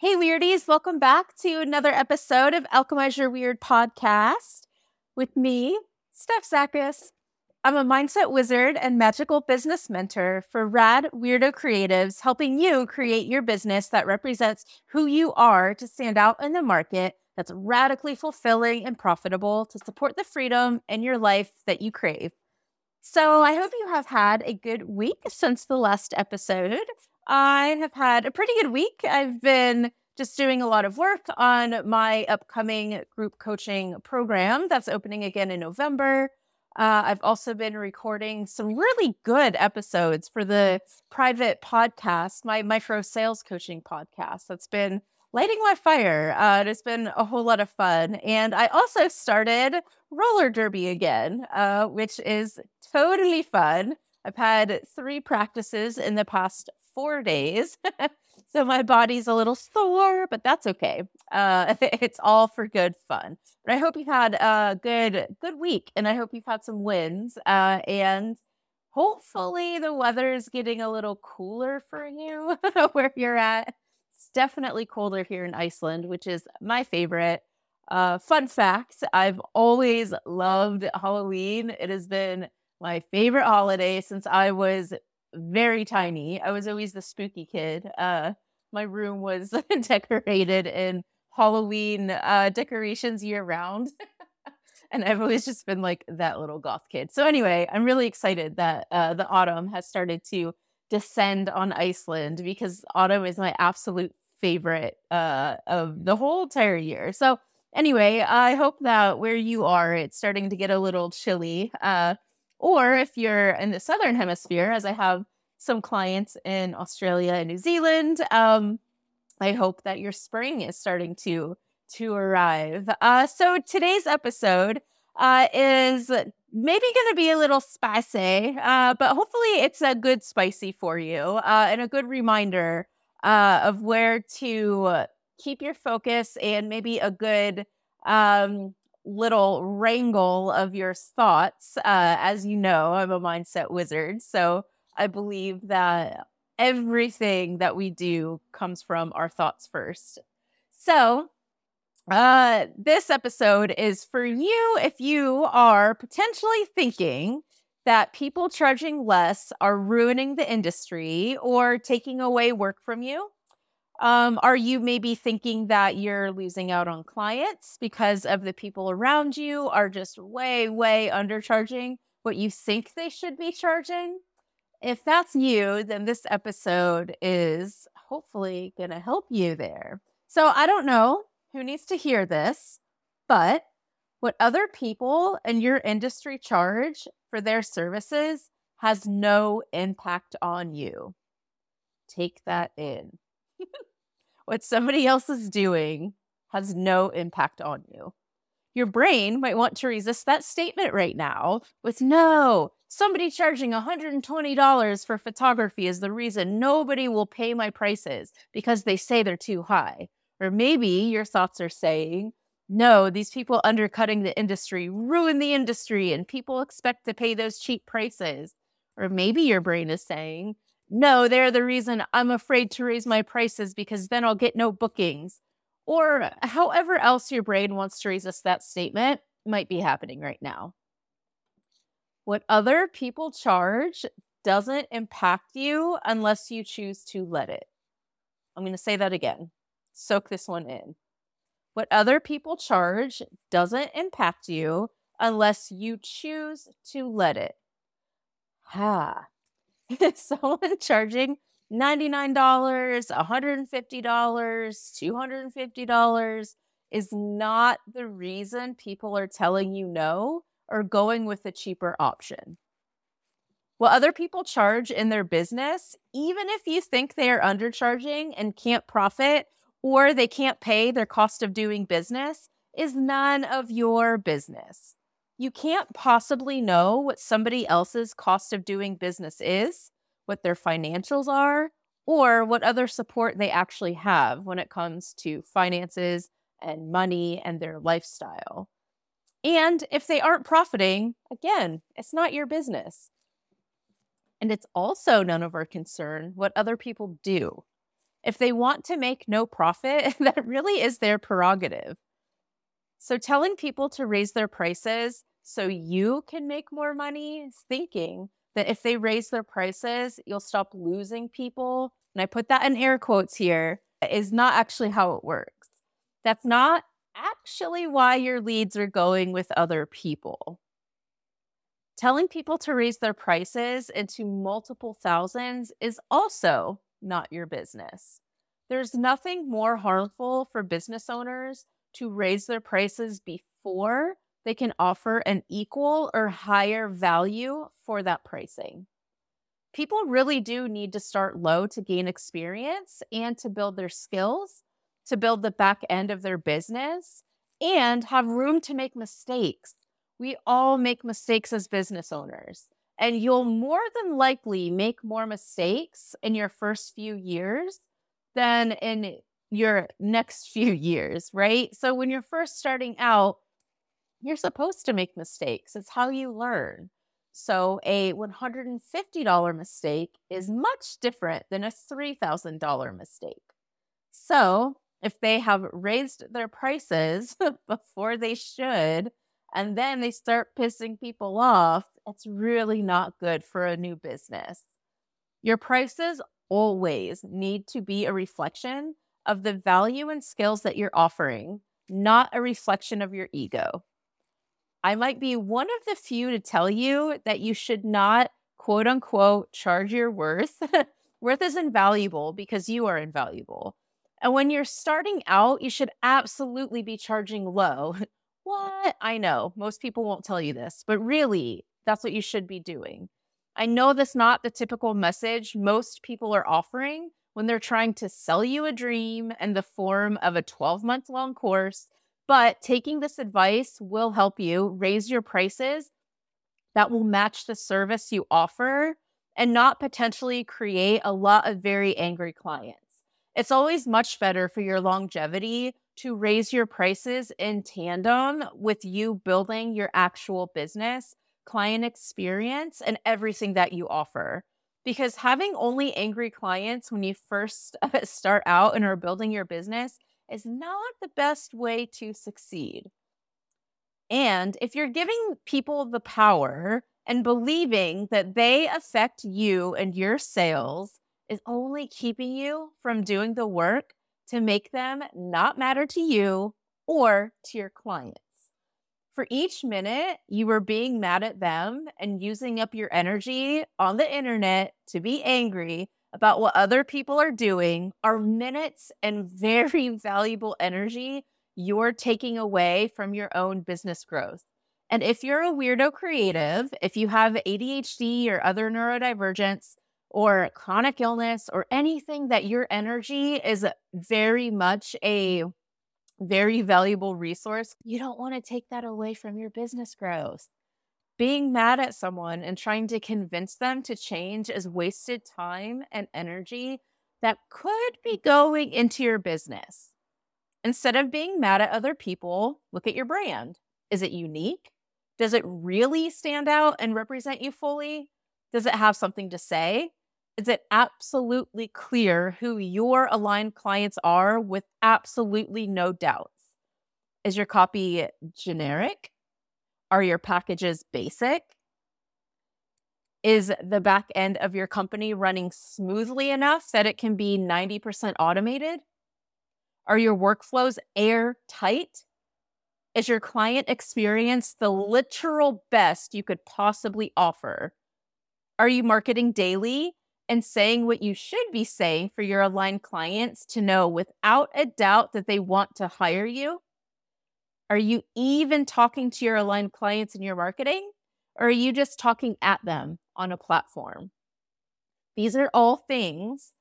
Hey, Weirdies, welcome back to another episode of Alchemize Your Weird podcast with me, Steph Zakas. I'm a mindset wizard and magical business mentor for rad weirdo creatives, helping you create your business that represents who you are to stand out in the market that's radically fulfilling and profitable to support the freedom in your life that you crave. So, I hope you have had a good week since the last episode. I have had a pretty good week. I've been just doing a lot of work on my upcoming group coaching program that's opening again in November. Uh, I've also been recording some really good episodes for the private podcast, my micro sales coaching podcast. That's been lighting my fire. Uh, it's been a whole lot of fun. And I also started roller derby again, uh, which is totally fun. I've had three practices in the past four days. so my body's a little sore, but that's okay. Uh, it's all for good fun. But I hope you've had a good good week, and I hope you've had some wins. Uh, and hopefully the weather is getting a little cooler for you where you're at. It's definitely colder here in Iceland, which is my favorite. Uh, fun fact I've always loved Halloween. It has been my favorite holiday since I was very tiny. I was always the spooky kid. Uh, my room was decorated in Halloween uh, decorations year round. and I've always just been like that little goth kid. So, anyway, I'm really excited that uh, the autumn has started to descend on Iceland because autumn is my absolute favorite uh, of the whole entire year. So, anyway, I hope that where you are, it's starting to get a little chilly. Uh, or if you're in the southern hemisphere, as I have some clients in Australia and New Zealand, um, I hope that your spring is starting to to arrive. Uh, so today's episode uh, is maybe going to be a little spicy, uh, but hopefully it's a good spicy for you uh, and a good reminder uh, of where to keep your focus and maybe a good um, little wrangle of your thoughts. Uh, as you know, I'm a mindset wizard. So I believe that everything that we do comes from our thoughts first. So, uh, this episode is for you if you are potentially thinking that people charging less are ruining the industry or taking away work from you. Um, are you maybe thinking that you're losing out on clients because of the people around you are just way, way undercharging what you think they should be charging? If that's you, then this episode is hopefully going to help you there. So I don't know who needs to hear this, but what other people in your industry charge for their services has no impact on you. Take that in. what somebody else is doing has no impact on you. Your brain might want to resist that statement right now with no, somebody charging $120 for photography is the reason nobody will pay my prices because they say they're too high. Or maybe your thoughts are saying, no, these people undercutting the industry ruin the industry and people expect to pay those cheap prices. Or maybe your brain is saying, no, they're the reason I'm afraid to raise my prices because then I'll get no bookings. Or however else your brain wants to resist that statement might be happening right now. What other people charge doesn't impact you unless you choose to let it. I'm going to say that again. Soak this one in. What other people charge doesn't impact you unless you choose to let it. Ha. someone charging $99, $150, $250 is not the reason people are telling you no or going with a cheaper option. What other people charge in their business, even if you think they are undercharging and can't profit or they can't pay their cost of doing business, is none of your business you can't possibly know what somebody else's cost of doing business is, what their financials are, or what other support they actually have when it comes to finances and money and their lifestyle. And if they aren't profiting, again, it's not your business. And it's also none of our concern what other people do. If they want to make no profit, that really is their prerogative. So, telling people to raise their prices so you can make more money, thinking that if they raise their prices, you'll stop losing people. And I put that in air quotes here, is not actually how it works. That's not actually why your leads are going with other people. Telling people to raise their prices into multiple thousands is also not your business. There's nothing more harmful for business owners to raise their prices before they can offer an equal or higher value for that pricing. People really do need to start low to gain experience and to build their skills, to build the back end of their business, and have room to make mistakes. We all make mistakes as business owners, and you'll more than likely make more mistakes in your first few years than in your next few years, right? So when you're first starting out, you're supposed to make mistakes. It's how you learn. So a $150 mistake is much different than a $3,000 mistake. So if they have raised their prices before they should, and then they start pissing people off, it's really not good for a new business. Your prices always need to be a reflection of the value and skills that you're offering, not a reflection of your ego. I might be one of the few to tell you that you should not, quote unquote, charge your worth. worth is invaluable because you are invaluable. And when you're starting out, you should absolutely be charging low. what? I know most people won't tell you this, but really, that's what you should be doing. I know that's not the typical message most people are offering when they're trying to sell you a dream in the form of a 12 month long course but taking this advice will help you raise your prices that will match the service you offer and not potentially create a lot of very angry clients. It's always much better for your longevity to raise your prices in tandem with you building your actual business, client experience, and everything that you offer. Because having only angry clients when you first start out and are building your business is not the best way to succeed. And if you're giving people the power and believing that they affect you and your sales is only keeping you from doing the work to make them not matter to you or to your clients. For each minute you are being mad at them and using up your energy on the internet to be angry, about what other people are doing are minutes and very valuable energy you're taking away from your own business growth. And if you're a weirdo creative, if you have ADHD or other neurodivergence or chronic illness or anything that your energy is very much a very valuable resource, you don't want to take that away from your business growth being mad at someone and trying to convince them to change is wasted time and energy that could be going into your business. Instead of being mad at other people, look at your brand. Is it unique? Does it really stand out and represent you fully? Does it have something to say? Is it absolutely clear who your aligned clients are with absolutely no doubts? Is your copy generic? Are your packages basic? Is the back end of your company running smoothly enough that it can be 90% automated? Are your workflows airtight? Is your client experience the literal best you could possibly offer? Are you marketing daily and saying what you should be saying for your aligned clients to know without a doubt that they want to hire you? Are you even talking to your aligned clients in your marketing? Or are you just talking at them on a platform? These are all things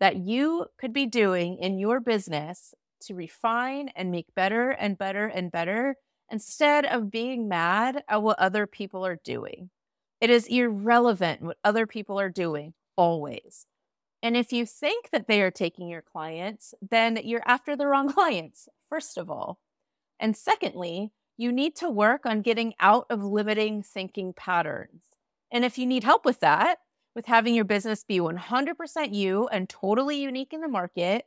that you could be doing in your business to refine and make better and better and better instead of being mad at what other people are doing. It is irrelevant what other people are doing, always. And if you think that they are taking your clients, then you're after the wrong clients, first of all. And secondly, you need to work on getting out of limiting thinking patterns. And if you need help with that, with having your business be 100% you and totally unique in the market,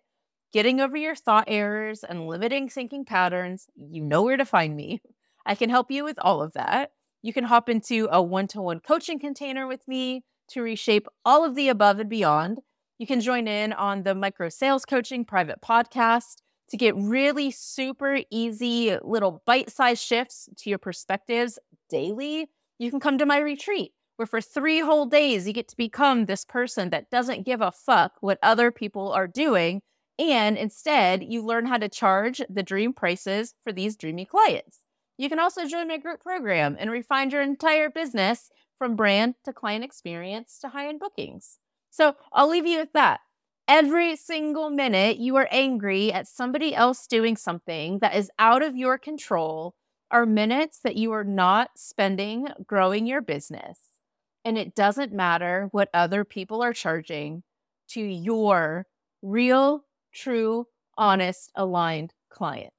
getting over your thought errors and limiting thinking patterns, you know where to find me. I can help you with all of that. You can hop into a one to one coaching container with me to reshape all of the above and beyond. You can join in on the micro sales coaching private podcast to get really super easy little bite sized shifts to your perspectives daily. You can come to my retreat where for three whole days you get to become this person that doesn't give a fuck what other people are doing. And instead, you learn how to charge the dream prices for these dreamy clients. You can also join my group program and refine your entire business from brand to client experience to high end bookings. So I'll leave you with that. Every single minute you are angry at somebody else doing something that is out of your control are minutes that you are not spending growing your business. And it doesn't matter what other people are charging to your real, true, honest, aligned client.